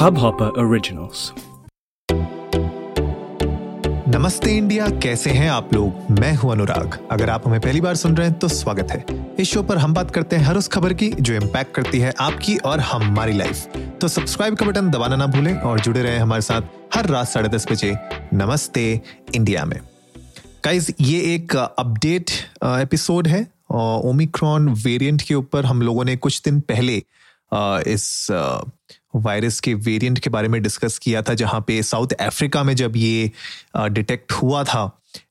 Hubhopper Originals. नमस्ते India, कैसे हैं आप लोग? मैं हूँ अनुराग। अगर आप हमें पहली बार सुन रहे हैं तो स्वागत है। इस शो पर हम बात करते हैं हर उस खबर की, जो इम्पैक्ट करती है आपकी और हमारी लाइफ तो सब्सक्राइब का बटन दबाना ना भूलें और जुड़े रहें हमारे साथ हर रात साढ़े दस बजे नमस्ते इंडिया में। गाइज़ ये एक अपडेट एपिसोड है। ओमिक्रॉन वेरिएंट के ऊपर हम लोगों ने कुछ दिन पहले इस वायरस के वेरिएंट के बारे में डिस्कस किया था, जहाँ पे साउथ अफ्रीका में जब ये डिटेक्ट हुआ था,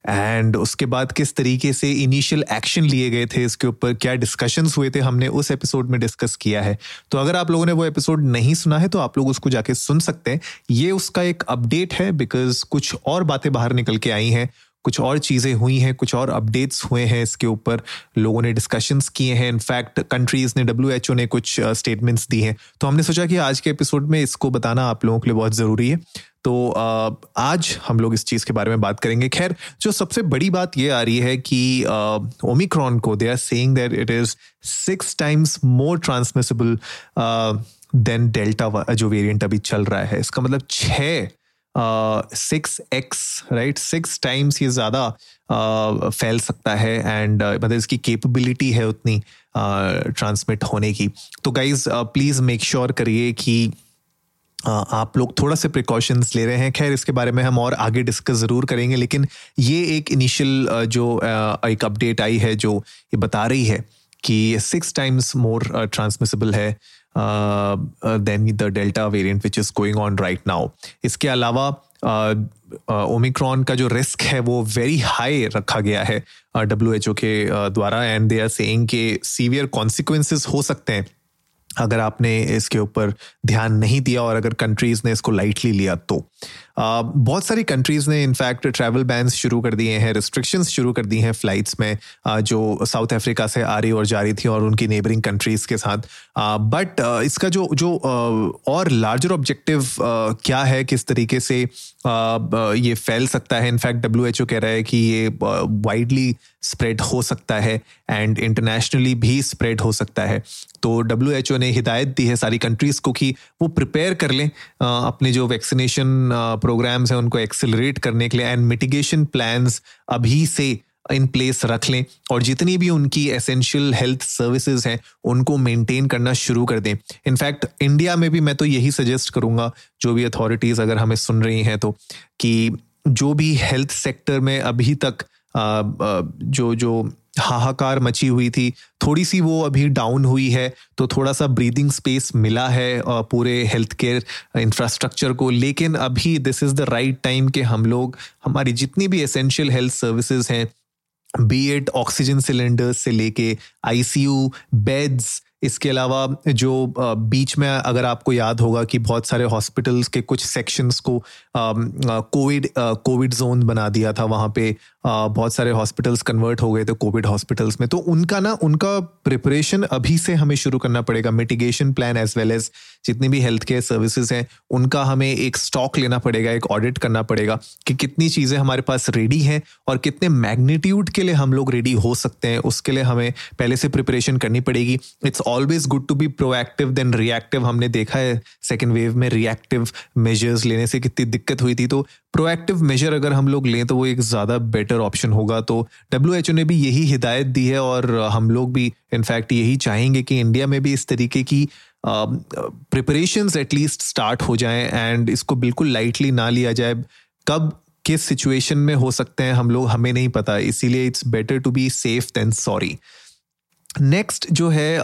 एंड उसके बाद किस तरीके से इनिशियल एक्शन लिए गए थे, इसके ऊपर क्या डिस्कशंस हुए थे, हमने उस एपिसोड में डिस्कस किया है। तो अगर आप लोगों ने वो एपिसोड नहीं सुना है तो आप लोग उसको जाके सुन सकते हैं। ये उसका एक अपडेट है, बिकॉज़ कुछ और बातें बाहर निकल के आई हैं कुछ और चीज़ें हुई हैं, कुछ और अपडेट्स हुए हैं इसके ऊपर। लोगों ने डिस्कशंस किए हैं। इनफैक्ट कंट्रीज़ ने डब्ल्यू ने कुछ स्टेटमेंट्स दी हैं। तो हमने सोचा कि आज के एपिसोड में इसको बताना आप लोगों के लिए बहुत ज़रूरी है। तो आज हम लोग इस चीज़ के बारे में बात करेंगे। खैर, जो सबसे बड़ी बात ये आ रही है कि ओमिक्रॉन को they are saying that it is six times more transmissible than Delta जो वेरिएंट अभी चल रहा है। इसका मतलब छः six X right six times ये ज़्यादा फैल सकता है एंड मतलब इसकी कैपेबिलिटी है उतनी ट्रांसमिट होने की। तो गाइज़ प्लीज़ मेक श्योर करिए कि आप लोग थोड़ा से प्रिकॉशंस ले रहे हैं। खैर, इसके बारे में हम और आगे डिस्कस ज़रूर करेंगे, लेकिन ये एक इनिशियल जो एक अपडेट आई है, जो ये बता रही है कि सिक्स टाइम्स मोर ट्रांसमिसिबल है। Than the Delta variant which is going on right now इसके अलावा ओमिक्रॉन uh, uh, का जो रिस्क है वो वेरी हाई रखा गया है डब्ल्यू एच ओ के uh, द्वारा एंड दे आर सेइंग के सीवियर कॉन्सिक्वेंसेस हो सकते हैं अगर आपने इसके ऊपर ध्यान नहीं दिया और अगर कंट्रीज़ ने इसको लाइटली लिया तो। बहुत सारी कंट्रीज़ ने इनफैक्ट ट्रैवल बैन शुरू कर दिए हैं रिस्ट्रिक्शंस शुरू कर दी हैं फ्लाइट्स में uh, जो साउथ अफ्रीका से आ रही और जा रही थी और उनकी नेबरिंग कंट्रीज़ के साथ। बट uh, इसका जो जो और लार्जर ऑब्जेक्टिव क्या है किस तरीके से ये फैल सकता है? इनफैक्ट डब्ल्यू एच ओ कह रहा है कि ये वाइडली स्प्रेड हो सकता है एंड इंटरनेशनली भी स्प्रेड हो सकता है। तो डब्ल्यू एच ओ ने हिदायत दी है सारी कंट्रीज़ को कि वो प्रिपेयर कर लें अपने जो वैक्सीनेशन प्रोग्राम्स हैं, उनको एक्सेलरेट करने के लिए एंड मिटिगेशन प्लान्स अभी से इन प्लेस रख लें और जितनी भी उनकी एसेंशियल हेल्थ सर्विसेज़ हैं, उनको मेंटेन करना शुरू कर दें। इनफैक्ट इंडिया में भी मैं तो यही सजेस्ट करूँगा, जो भी अथॉरिटीज़ अगर हमें सुन रही हैं तो कि जो भी हेल्थ सेक्टर में अभी तक जो जो हाहाकार मची हुई थी। थोड़ी सी वो अभी डाउन हुई है तो थोड़ा सा ब्रीदिंग स्पेस मिला है पूरे हेल्थ केयर इंफ्रास्ट्रक्चर को। लेकिन अभी this is the right time कि हम लोग, हमारी जितनी भी एसेंशियल हेल्थ सर्विसेज़ हैं बी एट ऑक्सीजन सिलेंडर्स से लेके आईसीयू बेड्स इसके अलावा जो बीच में अगर आपको याद होगा कि बहुत सारे हॉस्पिटल्स के कुछ सेक्शंस को कोविड कोविड जोन बना दिया था, वहाँ पे बहुत सारे हॉस्पिटल्स कन्वर्ट हो गए थे कोविड हॉस्पिटल्स में। तो उनका ना, उनका प्रिपरेशन अभी से हमें शुरू करना पड़ेगा। Mitigation plan as well as जितनी भी हेल्थ केयर सर्विसेज़ हैं, उनका हमें एक स्टॉक लेना पड़ेगा, एक ऑडिट करना पड़ेगा कि कितनी चीज़ें हमारे पास रेडी हैं और कितने मैग्नीट्यूड के लिए हम लोग रेडी हो सकते हैं। उसके लिए हमें पहले से प्रिपरेशन करनी पड़ेगी। It's always good to be proactive than reactive हमने देखा है सेकेंड वेव में रिएक्टिव मेजर्स लेने से कितनी दिक्कत हुई थी। तो प्रोएक्टिव मेजर अगर हम लोग लें तो वो एक ज़्यादा बेटर ऑप्शन होगा। तो डब्ल्यूएचओ ने भी यही हिदायत दी है और हम लोग भी इनफैक्ट यही चाहेंगे कि इंडिया में भी इस तरीके की प्रिपरेशन एटलीस्ट स्टार्ट हो जाएँ एंड इसको बिल्कुल लाइटली ना लिया जाए। कब, किस सिचुएशन में हो सकते हैं हम लोग, हमें नहीं पता। इसीलिए it's better to be safe than sorry next जो है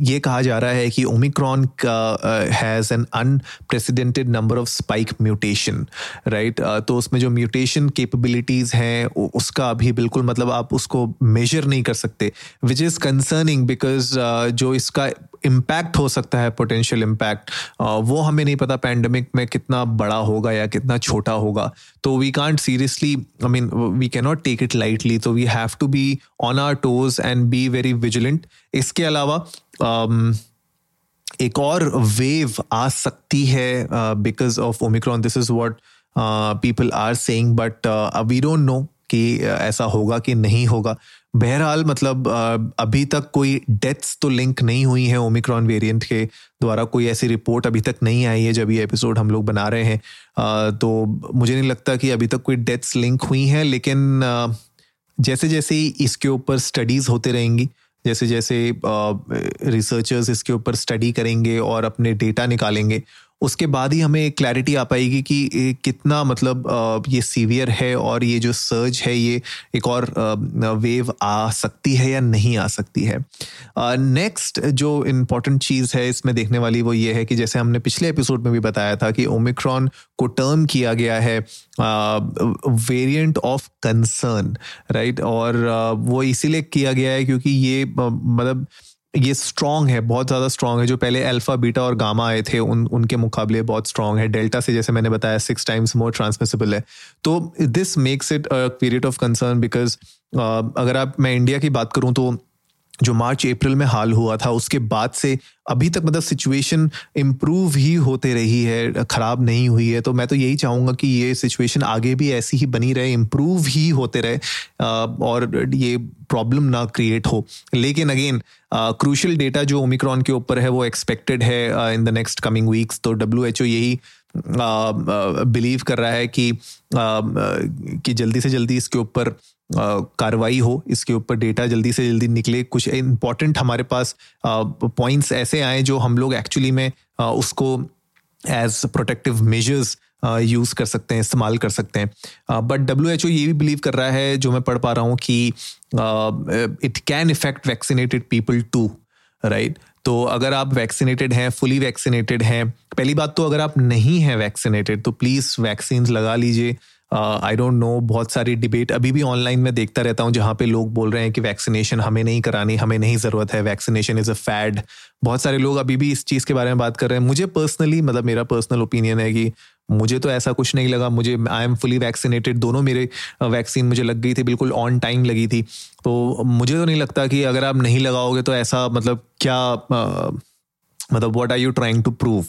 ये कहा जा रहा है कि ओमिक्रॉन का has an unprecedented number of spike mutation right तो उसमें जो म्यूटेशन कैपेबिलिटीज़ हैं उसका अभी बिल्कुल मतलब आप उसको मेजर नहीं कर सकते विच इज़ कंसर्निंग बिकॉज़ जो इसका इम्पैक्ट हो सकता है पोटेंशियल इम्पैक्ट वो हमें नहीं पता पैंडमिक में कितना बड़ा होगा या कितना छोटा होगा। तो we can't seriously I mean we cannot take it lightly तो we have to be on our toes and be very vigilant इसके अलावा um, एक और वेव आ सकती है because of Omicron this is what people are saying but we don't know कि ऐसा होगा कि नहीं होगा। बहरहाल मतलब अभी तक कोई डेथ्स तो लिंक नहीं हुई है ओमिक्रॉन वेरिएंट के द्वारा। कोई ऐसी रिपोर्ट अभी तक नहीं आई है जब ये एपिसोड हम लोग बना रहे हैं। तो मुझे नहीं लगता कि अभी तक कोई डेथ्स लिंक हुई हैं लेकिन जैसे जैसे इसके ऊपर स्टडीज़ होते रहेंगी जैसे जैसे रिसर्चर्स इसके ऊपर स्टडी करेंगे और अपने डेटा निकालेंगे उसके बाद ही हमें क्लैरिटी आ पाएगी कि कितना मतलब ये सीवियर है और ये जो सर्ज है, ये एक और वेव आ सकती है या नहीं आ सकती है। नेक्स्ट जो इम्पोर्टेंट चीज़ है इसमें देखने वाली वो ये है कि जैसे हमने पिछले एपिसोड में भी बताया था कि ओमिक्रॉन को टर्म किया गया है वेरिएंट ऑफ़ कंसर्न राइट और वो इसीलिए किया गया है क्योंकि ये मतलब ये स्ट्रॉन्ग है, बहुत ज़्यादा स्ट्रांग है। जो पहले अल्फ़ा बीटा और गामा आए थे, उन, उनके मुकाबले बहुत स्ट्रांग है। डेल्टा से जैसे मैंने बताया सिक्स टाइम्स मोर ट्रांसमिसिबल है। तो this makes it a period of concern because अगर आप, मैं इंडिया की बात करूँ तो जो मार्च, अप्रैल में हाल हुआ था, उसके बाद से अभी तक मतलब सिचुएशन इम्प्रूव ही होते रही है, ख़राब नहीं हुई है। तो मैं तो यही चाहूँगा कि ये सिचुएशन आगे भी ऐसी ही बनी रहे इम्प्रूव ही होते रहे और ये प्रॉब्लम ना क्रिएट हो। लेकिन अगेन क्रूशल डेटा जो ओमिक्रॉन के ऊपर है, वो एक्सपेक्टेड है in the next coming weeks तो डब्ल्यू एच ओ यही बिलीव कर रहा है कि कि जल्दी से जल्दी इसके ऊपर कार्रवाई हो, इसके ऊपर डेटा जल्दी से जल्दी निकले। कुछ इंपॉर्टेंट हमारे पास पॉइंट्स ऐसे आए जो हम लोग एक्चुअली में उसको एज प्रोटेक्टिव मेजर्स यूज़ कर सकते हैं, इस्तेमाल कर सकते हैं। बट डब्ल्यू एच ओ ये भी बिलीव कर रहा है, जो मैं पढ़ पा रहा हूँ कि it can affect vaccinated people too right तो अगर आप वैक्सीनेटेड हैं फुली वैक्सीनेटेड हैं, पहली बात तो अगर आप नहीं हैं वैक्सीनेटेड तो प्लीज़ वैक्सीन लगा लीजिए। आई डोंट नो बहुत सारी डिबेट अभी भी ऑनलाइन में देखता रहता हूँ, जहाँ पे लोग बोल रहे हैं कि वैक्सीनेशन हमें नहीं करानी, हमें नहीं ज़रूरत है वैक्सीनेशन इज़ अ फैड बहुत सारे लोग अभी भी इस चीज़ के बारे में बात कर रहे हैं। मुझे पर्सनली मतलब मेरा पर्सनल ओपिनियन है कि मुझे तो ऐसा कुछ नहीं लगा। मुझे आई एम फुली वैक्सीनेटेड दोनों मेरे वैक्सीन मुझे लग गई थी, बिल्कुल ऑन टाइम लगी थी। तो मुझे तो नहीं लगता कि अगर आप नहीं लगाओगे तो ऐसा मतलब क्या मतलब what are you trying to prove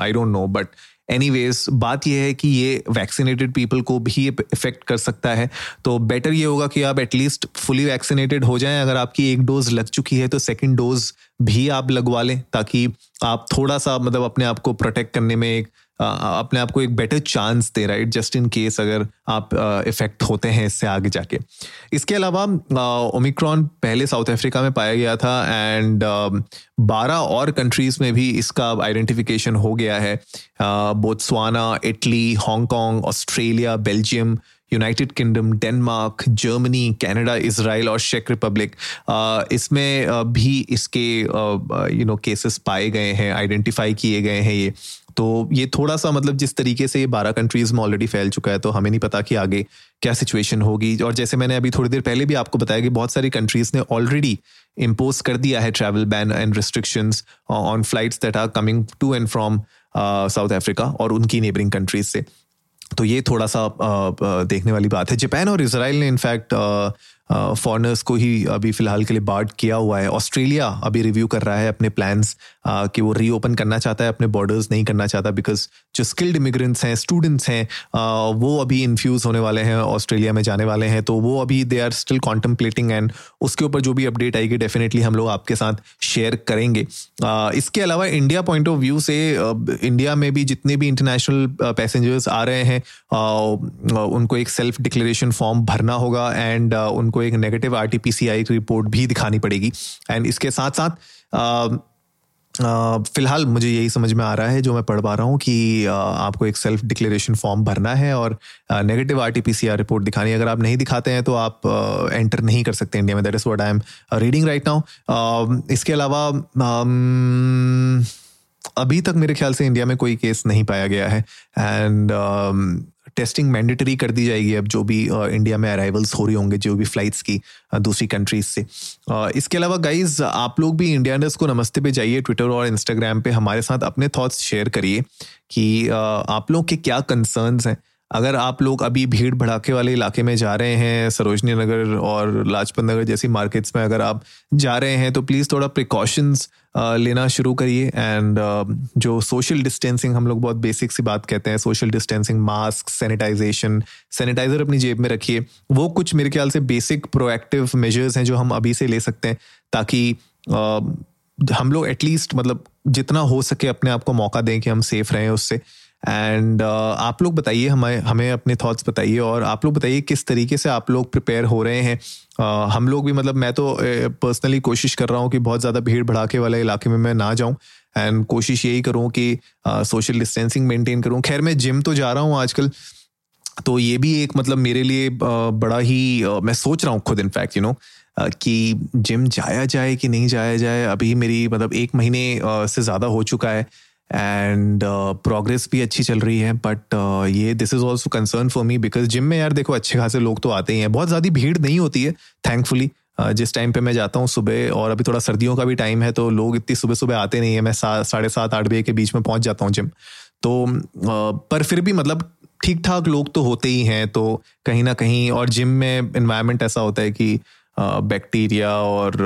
I don't know but anyways बात यह है कि ये वैक्सीनेटेड पीपल को भी इफ़ेक्ट कर सकता है। तो बेटर ये होगा कि आप एटलीस्ट फुली वैक्सीनेटेड हो जाएँ। अगर आपकी एक डोज लग चुकी है तो सेकेंड डोज भी आप लगवा लें, ताकि आप थोड़ा सा मतलब अपने आप को प्रोटेक्ट करने में एक अपने आप को एक बेटर चांस दे राइट जस्ट इन केस अगर आप इफ़ेक्ट होते हैं इससे आगे जाके। इसके अलावा ओमिक्रॉन पहले साउथ अफ्रीका में पाया गया था एंड बारह और कंट्रीज़ में भी इसका आइडेंटिफिकेशन हो गया है। Botswana Italy Hong Kong Australia Belgium United Kingdom Denmark Germany Canada Israel और शेक रिपब्लिक इसमें भी इसके यू नो केसेस पाए गए हैं आइडेंटिफाई किए गए हैं ये। तो ये थोड़ा सा मतलब जिस तरीके से ये बारह कंट्रीज़ में ऑलरेडी फैल चुका है तो हमें नहीं पता कि आगे क्या सिचुएशन होगी। और जैसे मैंने अभी थोड़ी देर पहले भी आपको बताया कि बहुत सारी कंट्रीज़ ने ऑलरेडी इम्पोज कर दिया है travel ban and restrictions on flights that are coming to and from South Africa और उनकी नेबरिंग कंट्रीज़ से। तो ये थोड़ा सा देखने वाली बात है। जापान और इसराइल ने इनफैक्ट फॉरनर्स को ही अभी फ़िलहाल के लिए बार्ड किया हुआ है। ऑस्ट्रेलिया अभी रिव्यू कर रहा है अपने प्लान्स कि वो रीओपन करना चाहता है, अपने बॉर्डर्स नहीं करना चाहता बिकॉज़ जो स्किल्ड इमिग्रेंट्स हैं स्टूडेंट्स हैं वो अभी इन्फ्यूज होने वाले हैं ऑस्ट्रेलिया में जाने वाले हैं। तो वो अभी they are still contemplating and उसके ऊपर जो भी अपडेट आएगी डेफिनेटली हम लोग आपके साथ शेयर करेंगे। इसके अलावा इंडिया पॉइंट ऑफ़ व्यू से इंडिया में भी जितने भी इंटरनेशनल पैसेंजर्स आ रहे हैं उनको एक सेल्फ डिक्लेरेशन फॉर्म भरना होगा एंड उनको आपको एक नेगेटिव आर रिपोर्ट भी दिखानी पड़ेगी। एंड इसके साथ साथ फ़िलहाल मुझे यही समझ में आ रहा है, जो मैं पढ़ पा रहा हूँ कि आपको एक सेल्फ डिक्लेरेशन फॉर्म भरना है और नेगेटिव आर टी रिपोर्ट दिखानी है। अगर आप नहीं दिखाते हैं तो आप एंटर नहीं कर सकते इंडिया में। That is what I am reading right now इसके अलावा अभी तक मेरे ख्याल से इंडिया में कोई केस नहीं पाया गया है। एंड टेस्टिंग मैंडेटरी कर दी जाएगी अब जो भी इंडिया में अराइवल्स हो रही होंगे, जो भी फ्लाइट्स की दूसरी कंट्रीज़ से। इसके अलावा गाइज़ आप लोग भी इंडिया को नमस्ते पे जाइए ट्विटर और इंस्टाग्राम पे हमारे साथ अपने थॉट्स शेयर करिए कि आप लोग के क्या कंसर्न्स हैं। अगर आप लोग अभी भीड़ भड़ाके वाले इलाके में जा रहे हैं, सरोजनी नगर और लाजपत नगर जैसी मार्केट्स में अगर आप जा रहे हैं तो प्लीज़ थोड़ा प्रिकॉशंस लेना शुरू करिए एंड जो सोशल डिस्टेंसिंग हम लोग बहुत बेसिक सी बात कहते हैं social distancing mask sanitization sanitizer अपनी जेब में रखिए। वो कुछ मेरे ख्याल से बेसिक प्रोएक्टिव मेजर्स हैं जो हम अभी से ले सकते हैं, ताकि हम लोग एटलीस्ट मतलब जितना हो सके अपने आप को मौका दें कि हम सेफ़ रहें उससे। एंड uh, आप लोग बताइए हमें हमें अपने थॉट्स बताइए और आप लोग बताइए किस तरीके से आप लोग प्रिपेयर हो रहे हैं। Uh, हम लोग भी मतलब मैं तो पर्सनली uh, कोशिश कर रहा हूँ कि बहुत ज़्यादा भीड़ भड़ाके वाले इलाके में मैं ना जाऊँ। एंड कोशिश यही करूँ कि सोशल डिस्टेंसिंग मेंटेन करूँ। खैर मैं जिम तो जा रहा हूँ आजकल तो ये भी एक मतलब मेरे लिए बड़ा ही मैं सोच रहा हूँ खुद इनफैक्ट यू नो कि जिम जाया जाए कि नहीं जाया जाए अभी मेरी मतलब एक महीने से ज़्यादा हो चुका है। एंड प्रोग्रेस uh, भी अच्छी चल रही है बट uh, ये this is also concern for me because gym में यार देखो अच्छे खासे लोग तो आते ही हैं। बहुत ज़्यादा भीड़ नहीं होती है थैंकफुली uh, जिस टाइम पे मैं जाता हूँ सुबह और अभी थोड़ा सर्दियों का भी टाइम है तो लोग इतनी सुबह सुबह आते नहीं है। मैं साढ़े सात आठ बजे के बीच में पहुँच जाता हूँ जिम तो पर फिर भी मतलब ठीक ठाक लोग तो होते ही हैं तो कहीं ना कहीं और जिम में इन्वायरमेंट ऐसा होता है कि बैक्टीरिया और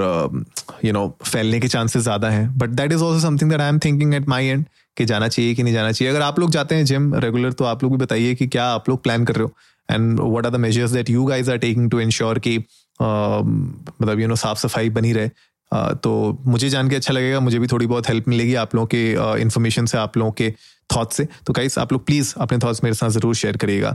यू नो फैलने के चांसेस ज़्यादा हैं। But that is also something that I am thinking at my end कि जाना चाहिए कि नहीं जाना चाहिए। अगर आप लोग जाते हैं जिम रेगुलर तो आप लोग भी बताइए कि क्या आप लोग प्लान कर रहे हो। And what are the measures that you guys are taking to ensure कि मतलब यू नो साफ़ सफ़ाई बनी रहे। Uh, तो मुझे जान के अच्छा लगेगा। मुझे भी थोड़ी बहुत हेल्प मिलेगी आप लोगों के इन्फॉर्मेशन uh, से आप लोगों के थॉट्स से। तो गाइस आप लोग प्लीज़ अपने थॉट्स मेरे साथ ज़रूर शेयर करिएगा।